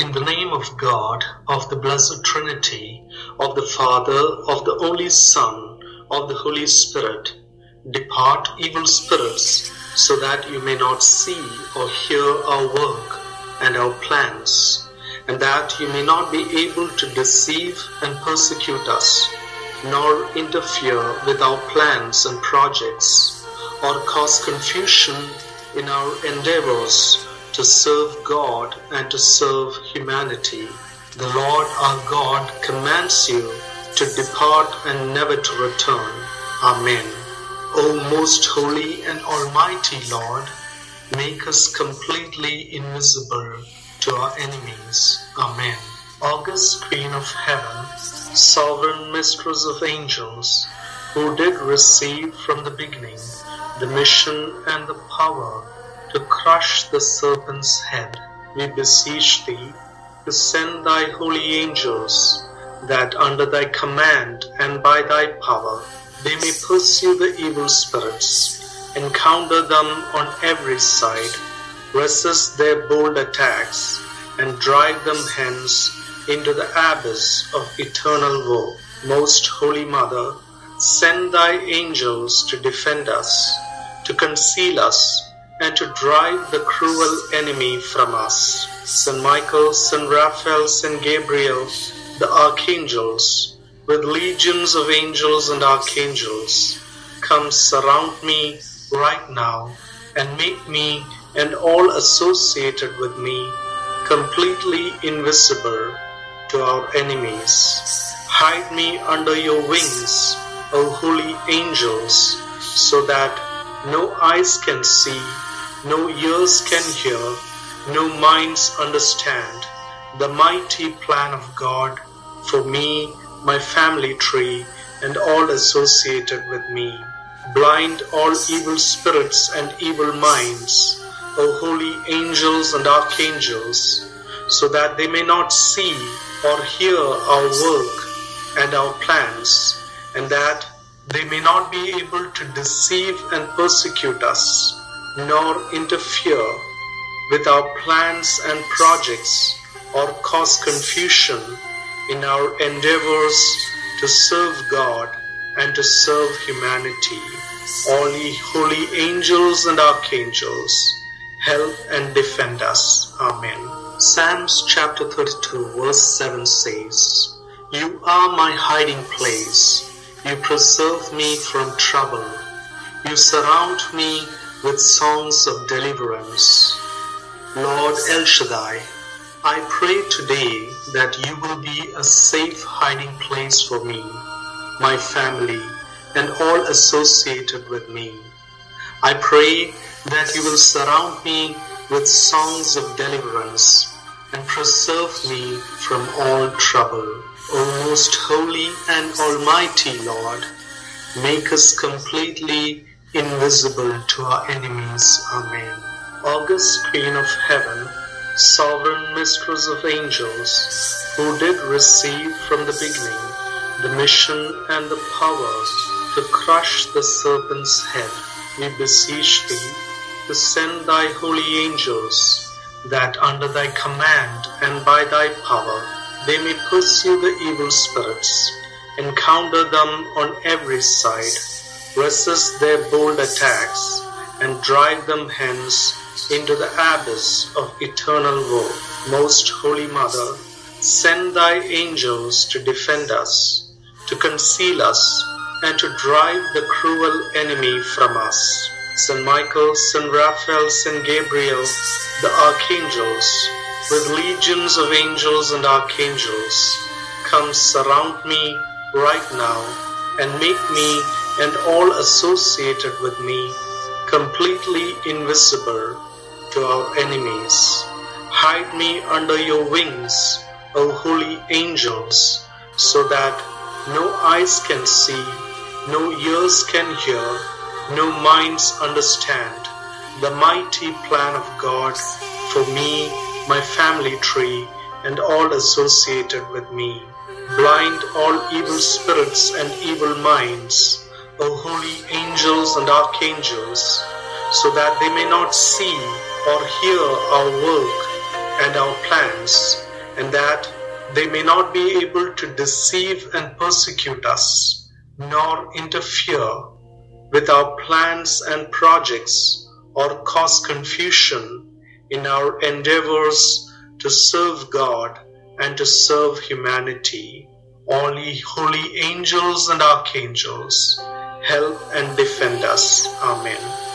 In the name of God, of the Blessed Trinity, of the Father, of the only Son, of the Holy Spirit, depart evil spirits, so that you may not see or hear our work and our plans, and that you may not be able to deceive and persecute us, nor interfere with our plans and projects, or cause confusion in our endeavors to serve God and to serve humanity. The Lord our God commands you to depart and never to return. Amen. O most holy and almighty Lord, make us completely invisible to our enemies. Amen. August Queen of Heaven, sovereign mistress of angels, who did receive from the beginning the mission and the power to crush the serpent's head, we beseech thee to send thy holy angels, that under thy command and by thy power they may pursue the evil spirits, encounter them on every side, resist their bold attacks, and drive them hence into the abyss of eternal woe. Most Holy Mother, send thy angels to defend us, to conceal us, and to drive the cruel enemy from us. Saint Michael, Saint Raphael, Saint Gabriel, the archangels, with legions of angels and archangels, come surround me right now and make me and all associated with me completely invisible to our enemies. Hide me under your wings, O holy angels, so that no eyes can see, no ears can hear, no minds understand the mighty plan of God for me, my family tree, and all associated with me. Blind all evil spirits and evil minds, O holy angels and archangels, so that they may not see or hear our work and our plans, and that they may not be able to deceive and persecute us, nor interfere with our plans and projects, or cause confusion in our endeavors to serve God and to serve humanity. All ye holy angels and archangels, help and defend us. Amen. Psalms chapter 32 verse 7 says, You are my hiding place. You preserve me from trouble. You surround me with songs of deliverance. Lord El Shaddai, I pray today that you will be a safe hiding place for me, my family, and all associated with me. I pray that you will surround me with songs of deliverance and preserve me from all trouble. O most holy and almighty Lord, make us completely invisible to our enemies. Amen. August Queen of Heaven, sovereign mistress of angels, who did receive from the beginning the mission and the power to crush the serpent's head, we beseech thee to send thy holy angels, that under thy command and by thy power they may pursue the evil spirits, encounter them on every side, resist their bold attacks, and drive them hence into the abyss of eternal woe. Most Holy Mother, send thy angels to defend us, to conceal us, and to drive the cruel enemy from us. Saint Michael, Saint Raphael, Saint Gabriel, the archangels, with legions of angels and archangels, come surround me right now and make me and all associated with me completely invisible to our enemies. Hide me under your wings, O holy angels, so that no eyes can see, no ears can hear, no minds understand the mighty plan of God for me, my family tree, and all associated with me. Blind all evil spirits and evil minds, O holy angels and archangels, so that they may not see or hear our work and our plans, and that they may not be able to deceive and persecute us, nor interfere with our plans and projects, or cause confusion in our endeavors to serve God and to serve humanity. All holy angels and archangels, help and defend us. Amen.